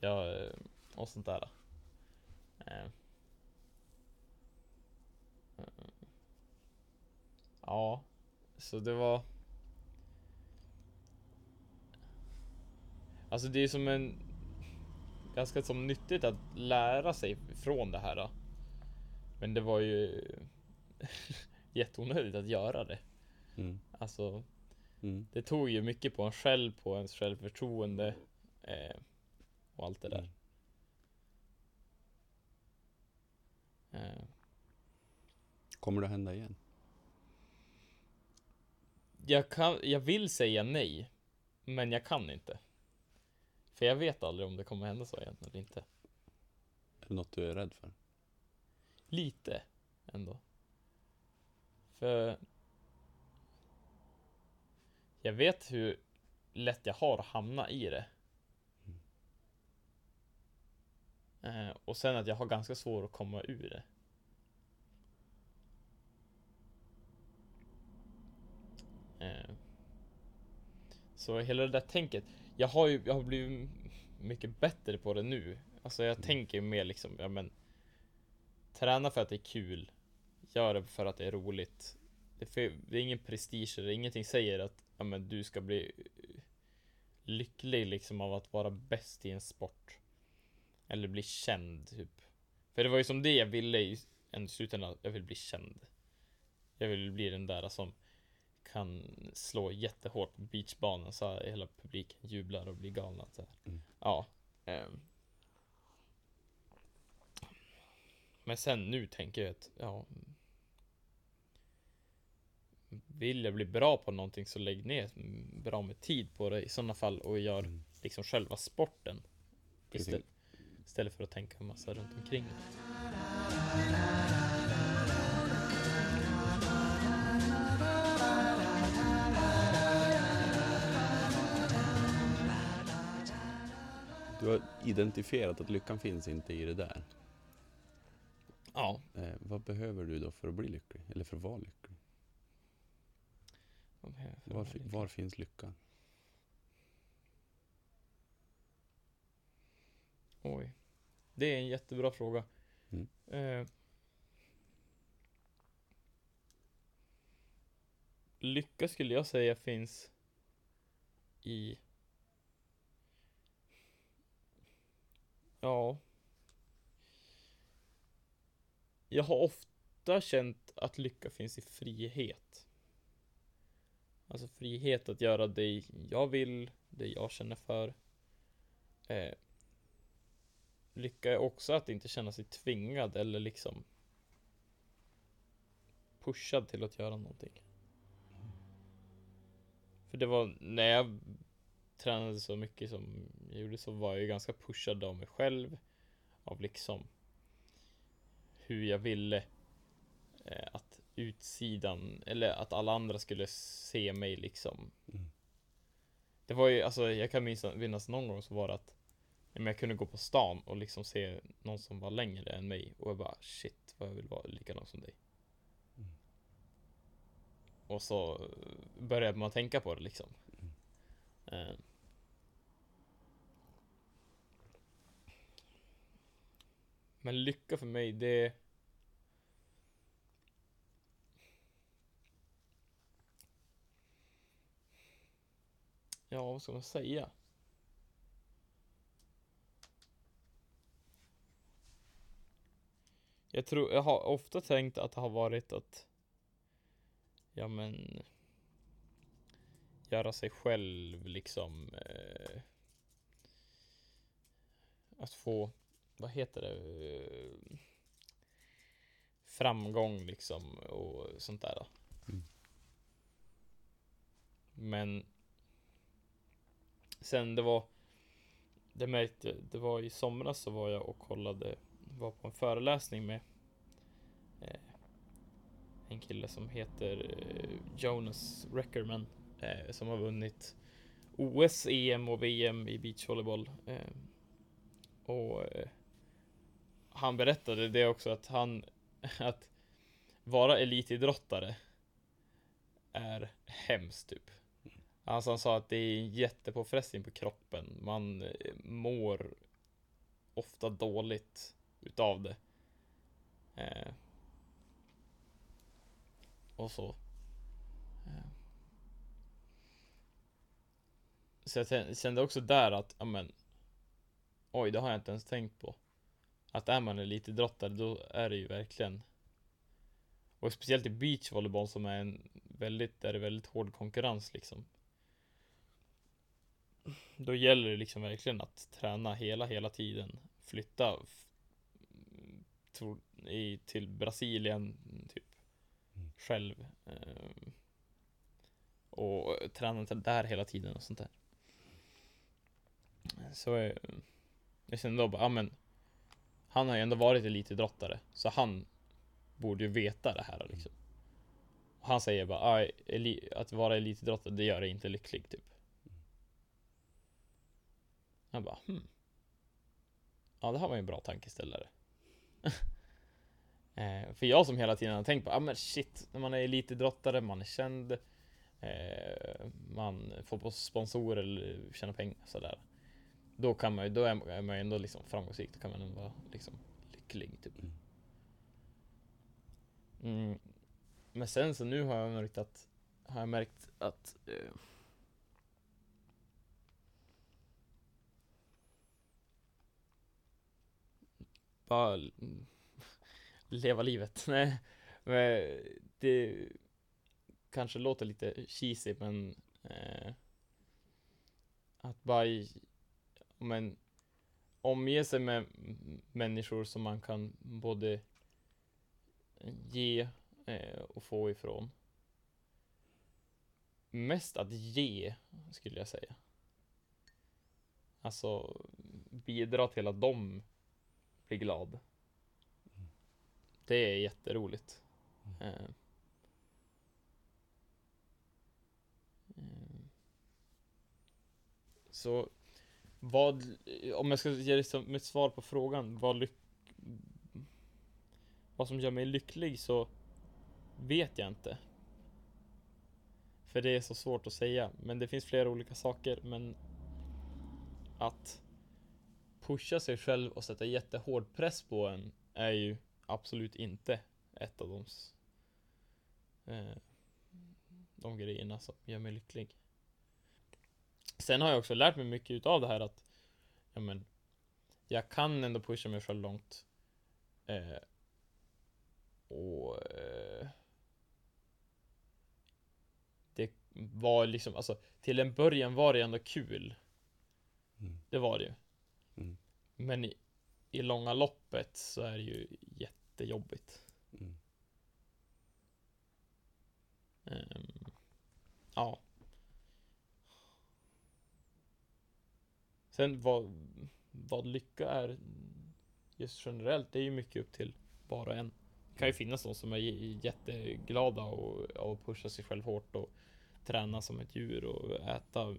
Jag, eh, och sånt där. Eh. Ja, så det var Alltså det är som en Ganska som nyttigt att lära sig från det här då. Men det var ju Jätteonödigt att göra det Mm. Alltså Mm. det tog ju mycket på en själv, på ens självförtroende eh, Och allt det där eh, Kommer det hända igen? Jag, kan, jag vill säga nej Men jag kan inte För jag vet aldrig om det kommer hända så igen eller inte Är det något du är rädd för? Lite ändå. För jag vet hur lätt jag har att hamna i det. Eh, och sen att jag har ganska svårt att komma ur det. Så hela det där tänket. Jag har ju jag har blivit mycket bättre på det nu. Alltså jag tänker ju mer liksom, ja men Träna för att det är kul. Gör det för att det är roligt. Det är, det är ingen prestige, det är ingenting säger att ja, men du ska bli lycklig liksom av att vara bäst i en sport. Eller bli känd typ. För det var ju som det jag ville i en slutändan, jag vill bli känd. Jag vill bli den där som kan slå jättehårt på beachbanan så hela publiken jublar och blir galna. Så. Mm. Ja. ehm. Men sen nu tänker jag att, ja. Vill jag bli bra på någonting så lägg ner bra med tid på det i sådana fall och gör Mm. liksom själva sporten. Istället, istället för att tänka en massa runt omkring det. Du har identifierat att lyckan finns inte i det där. Ja. Eh, vad behöver du då för att bli lycklig? Eller för att vara lycklig? Var, fi- lycklig? var finns lyckan? Oj. Det är en jättebra fråga. Mm. Eh. Lycka skulle jag säga finns i Ja. Jag har ofta känt att lycka finns i frihet. Alltså frihet att göra det jag vill, det jag känner för. Eh, Lycka är också att inte känna sig tvingad eller liksom pushad till att göra någonting. För det var, när jag tränade så mycket som jag gjorde så var jag ju ganska pushad av mig själv. Av liksom hur jag ville eh, att utsidan, eller att alla andra skulle se mig liksom. Mm. Det var ju, alltså jag kan minnas, någon gång så var det att men jag kunde gå på stan och liksom se någon som var längre än mig och jag bara shit vad jag vill vara likadan som dig. Mm. Och så började man tänka på det liksom. Eh. Men lycka för mig, det... Ja, vad ska man säga? Jag tror, jag har ofta tänkt att det har varit att Ja men Göra sig själv liksom eh, Att få vad heter det? Framgång liksom och sånt där. Mm. Men Sen det var Det märkte, det var i somras så var jag och kollade Var på en föreläsning med eh, En kille som heter eh, Jonas Reckerman eh, Som har vunnit OS, EM och VM i beachvolleyboll eh, Och eh, han berättade det också att han Att vara elitidrottare Är hemskt typ Alltså han sa att det är en jättepåfrestning på kroppen. Man eh, mår ofta dåligt utav det. Eh. Och så. Eh. Så jag kände också där att, ja men. Oj, det har jag inte ens tänkt på. Att är man elitidrottare, då är det ju verkligen. Och speciellt i beachvolleyboll som är en väldigt, där det är väldigt hård konkurrens liksom. Då gäller det liksom verkligen att träna hela, hela tiden. Flytta i, till Brasilien, typ. Mm. Själv. Eh, och träna till där hela tiden och sånt där. Så eh, jag kände då bara, ja men. Han har ju ändå varit elitidrottare, så han borde ju veta det här liksom. Och han säger bara, ah, att vara elitidrottare, det gör dig inte lycklig typ. Jag bara, hmm. Ja, det här var ju en bra tankeställare. eh, för jag som hela tiden har tänkt på, ja ah, men shit, när man är elitidrottare, man är känd, eh, man får på sponsorer eller tjäna pengar sådär. Då kan man ju, då är man- ju ändå liksom framgångsrik, då kan man ändå vara liksom lycklig typ. Mm. Mm. Men sen så nu har jag märkt att, har jag märkt att eh, bara leva livet. Nej, men det kanske låter lite cheesy men eh, att bara men omge sig med människor som man kan både ge eh, och få ifrån. Mest att ge, skulle jag säga. Alltså bidra till att de blir glad. Det är jätteroligt. Eh. Mm. Så vad, om jag ska ge dig som ett svar på frågan, vad, lyck, vad som gör mig lycklig så vet jag inte. För det är så svårt att säga, men det finns flera olika saker, men att pusha sig själv och sätta jättehård press på en är ju absolut inte ett av de, eh, de grejerna som gör mig lycklig. Sen har jag också lärt mig mycket utav det här att ja, men, jag kan ändå pusha mig själv långt. Eh, och eh, det var liksom, alltså till en början var det ändå kul. Mm. Det var det ju. Mm. Men i, i, långa loppet så är det ju jättejobbigt. Mm. Um, ja. Sen vad, vad lycka är just generellt, det är ju mycket upp till var och en. Det kan ju finnas de som är jätteglada och, och pushar sig själv hårt och träna som ett djur och äta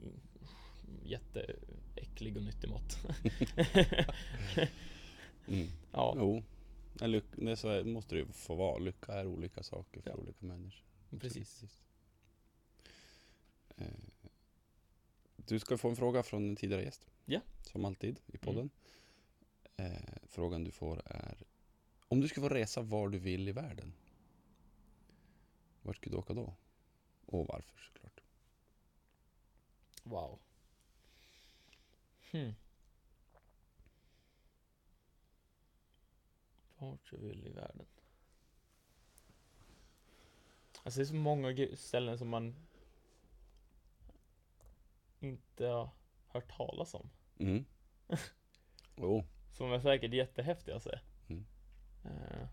jätteäcklig och nyttig mat. Mm. ja, Jo, lyck- det så måste det ju få vara. Lycka är olika saker för Ja. olika människor. precis. Eh, Du ska få en fråga från en tidigare gäst. Ja. Mm. Som alltid i podden. Eh, frågan du får är Om du skulle få resa var du vill i världen. Vart skulle du åka då? Och varför såklart. Wow. Hmm. Vart du vill i världen? Alltså det är så många ställen som man inte har hört talas om. Mm. Jo, Som är säkert jättehäftiga att se. Mm. Eh.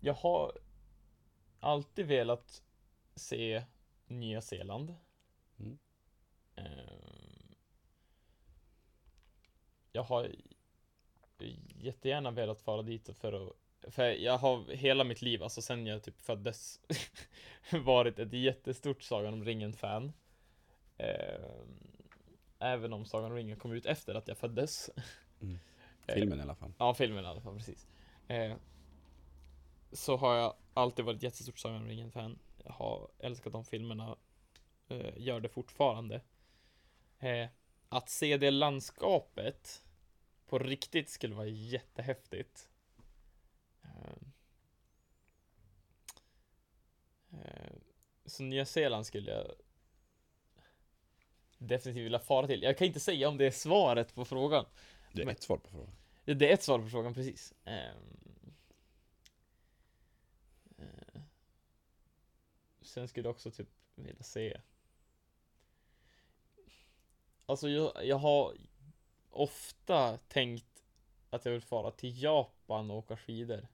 Jag har alltid velat se Nya Zeeland. Mm. Eh. Jag har jättegärna velat fara dit för att för jag har hela mitt liv, alltså sen jag typ föddes Varit ett jättestort Sagan om ringen-fan. Eh, Även om Sagan om ringen kom ut efter att jag föddes. Mm. Eh, filmen i alla fall. Ja, filmen i alla fall, precis. Eh, Så har jag alltid varit jättestort Sagan om ringen-fan. Jag har älskat de filmerna Gör det fortfarande. Att se det landskapet På riktigt skulle vara jättehäftigt eh, eh, Så Nya Zeeland skulle jag Definitivt vilja fara till Jag kan inte säga om det är svaret på frågan Det är Men- ett svar på frågan. Det är ett svar på frågan, precis. Ehm. Eh. Sen skulle jag också typ vilja se Alltså jag, jag har ofta tänkt att jag vill fara till Japan och åka skidor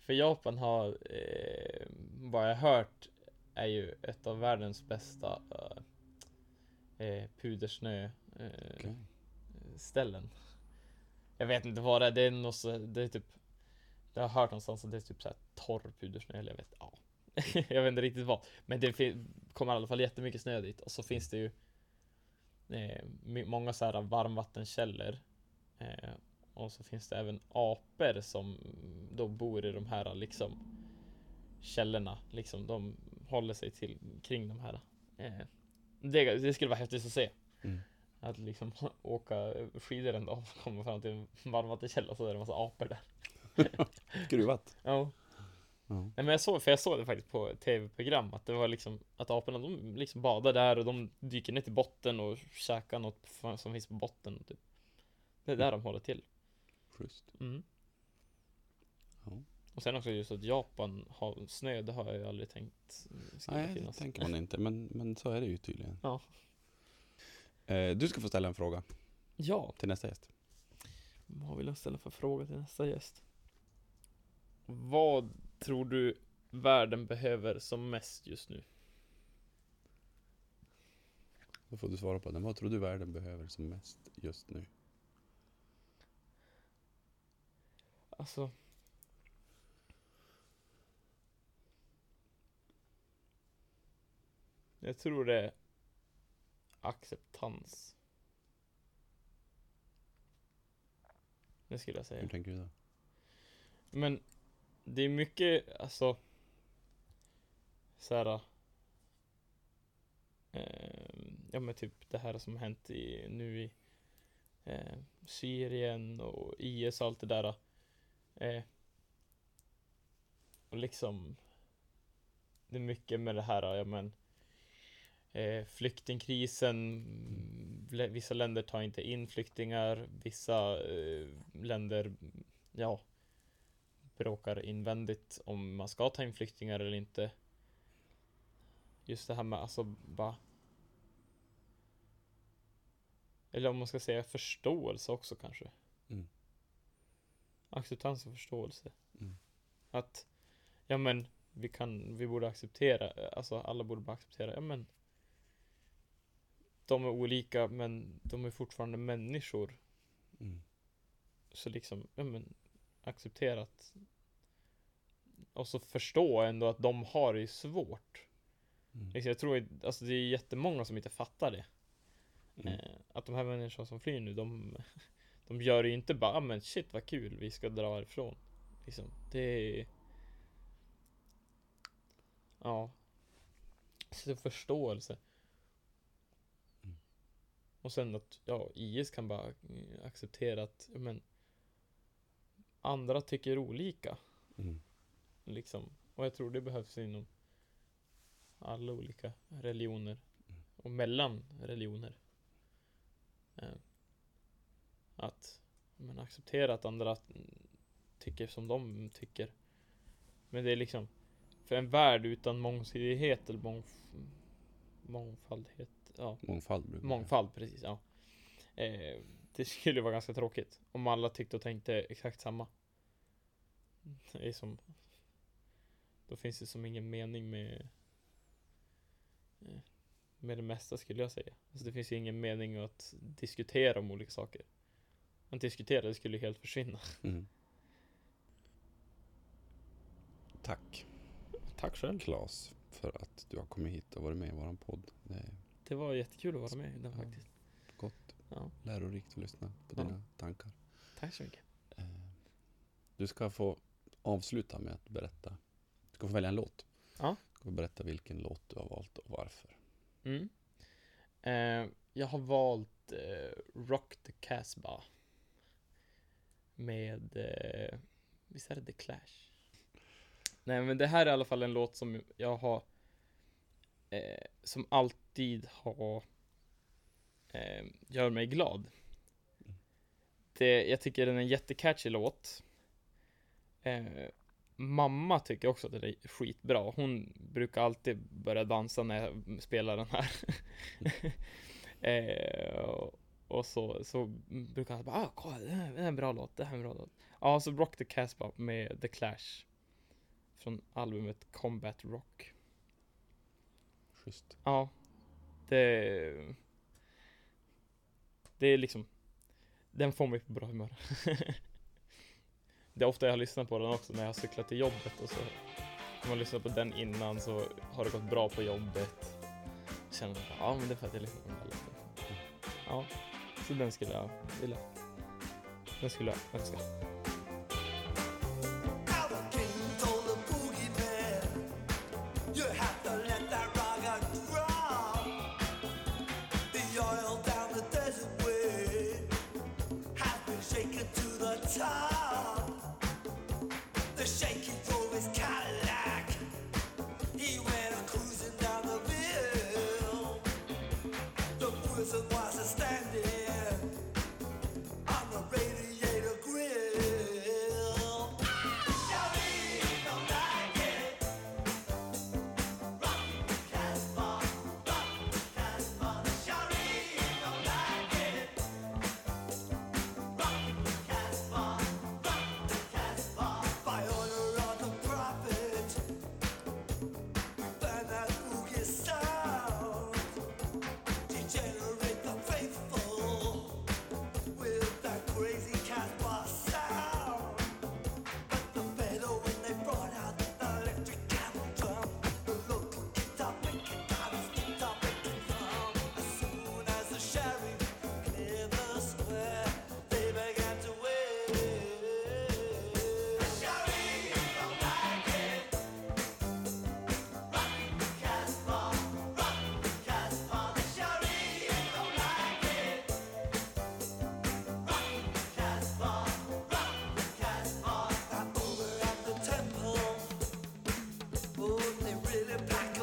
För Japan har, eh, vad jag hört, är ju ett av världens bästa eh, eh, pudersnö eh, Okej. ställen. Jag vet inte vad det är, det är något så, det är typ Jag har hört någonstans att det är typ såhär torr pudersnö eller jag vet, ja Jag vet inte riktigt vad Men det kommer i alla fall jättemycket snö dit och så finns det ju eh, Många så här varmvattenkällor eh, Och så finns det även apor som då bor i de här liksom Källorna liksom, de håller sig till kring de här eh, det, det skulle vara häftigt att se Mm. att liksom åka skidor en dag och komma fram till en varmvattenkälla så är det en massa apor där. Skruvat. Ja. Ja. Nej men jag såg, för jag såg det faktiskt på tv-program att det var liksom att aporna de liksom badar där och de dyker ner till botten och käkar något som finns på botten. Typ. Det är där de håller till. Schysst. Mm. Ja. Och sen också just att Japan har snö, det har jag ju aldrig tänkt skulle Nej, det finnas. tänker man inte. Men, men så är det ju tydligen. Ja. Eh, du ska få ställa en fråga Ja, till nästa gäst. vad vill jag ställa för fråga till nästa gäst? Vad tror du världen behöver som mest just nu? Då får du svara på den. Vad tror du världen behöver som mest just nu? Alltså Jag tror det är acceptans Det skulle jag Hur säga tänker du då? Men det är mycket, alltså såhär eh, Ja men typ det här som hänt i, nu i eh, Syrien och IS och allt det där eh, Och liksom Det är mycket med det här, ja men eh, Flyktingkrisen Vissa länder tar inte in flyktingar Vissa eh, länder Ja bråkar invändigt om man ska ta in flyktingar eller inte. Just det här med alltså bara Eller om man ska säga förståelse också kanske. Mm. Acceptans och förståelse. Mm. Att Ja men vi kan, vi borde acceptera, alltså alla borde bara acceptera, ja men de är olika men de är fortfarande människor. Mm. Så liksom, ja men acceptera att och så förstå ändå att de har det svårt. Mm. Liksom, jag tror, alltså det är jättemånga som inte fattar det. Mm. Eh, att de här människorna som flyr nu, de, de gör det ju inte bara, ah, men shit vad kul, vi ska dra ifrån. Liksom, det är... Ja. Så förståelse. Och sen att, ja, IS kan bara eh, acceptera att, men andra tycker olika. Mm. Liksom. Och jag tror det behövs inom alla olika religioner. Mm. Och mellan religioner. Eh, att men acceptera att andra tycker som de tycker. Men det är liksom för en värld utan mångsidighet eller mångf mångfaldhet. Ja, Mångfald mångfald precis. Ja. Eh, det skulle vara ganska tråkigt om alla tyckte och tänkte exakt samma. Det är som Då finns det som ingen mening med eh, Med det mesta skulle jag säga. Alltså det finns ju ingen mening att diskutera om olika saker. Att diskutera det skulle helt försvinna. Mm. Tack Tack själv. Klas för att du har kommit hit och varit med i våran podd. Det är Det var jättekul att vara med i den faktiskt. gott, Ja. lärorikt att lyssna på dina tankar. Tack så mycket. Eh, Du ska få avsluta med att berätta. Du ska få välja en låt. Ja. Du ska få berätta vilken låt du har valt och varför. Mm. Eh, jag har valt eh, Rock the Casbah. Med, eh, visst är det The Clash? Nej men det här är i alla fall en låt som jag har, eh, som alltid har, eh, gör mig glad. Det, jag tycker den är en jättecatchy låt. Eh, mamma tycker också att den är skitbra. Hon brukar alltid börja dansa när jag spelar den här. eh, och- och så, så brukar han bara ah, kolla, det här det här är en bra låt, det här är en bra låt. Ja, så Rock the Casbah med The Clash. Från albumet Combat Rock. Schysst. Ja. Det... Det är liksom... Den får mig på bra humör. det är ofta jag lyssnar på den också när jag har cyklat till jobbet och så. Om man lyssnar på den innan så har det gått bra på jobbet. Jag känner att ja men det är för att jag lyssnar på den här låten. Ja, så den skulle jag vilja. Den skulle jag önska. they really pack.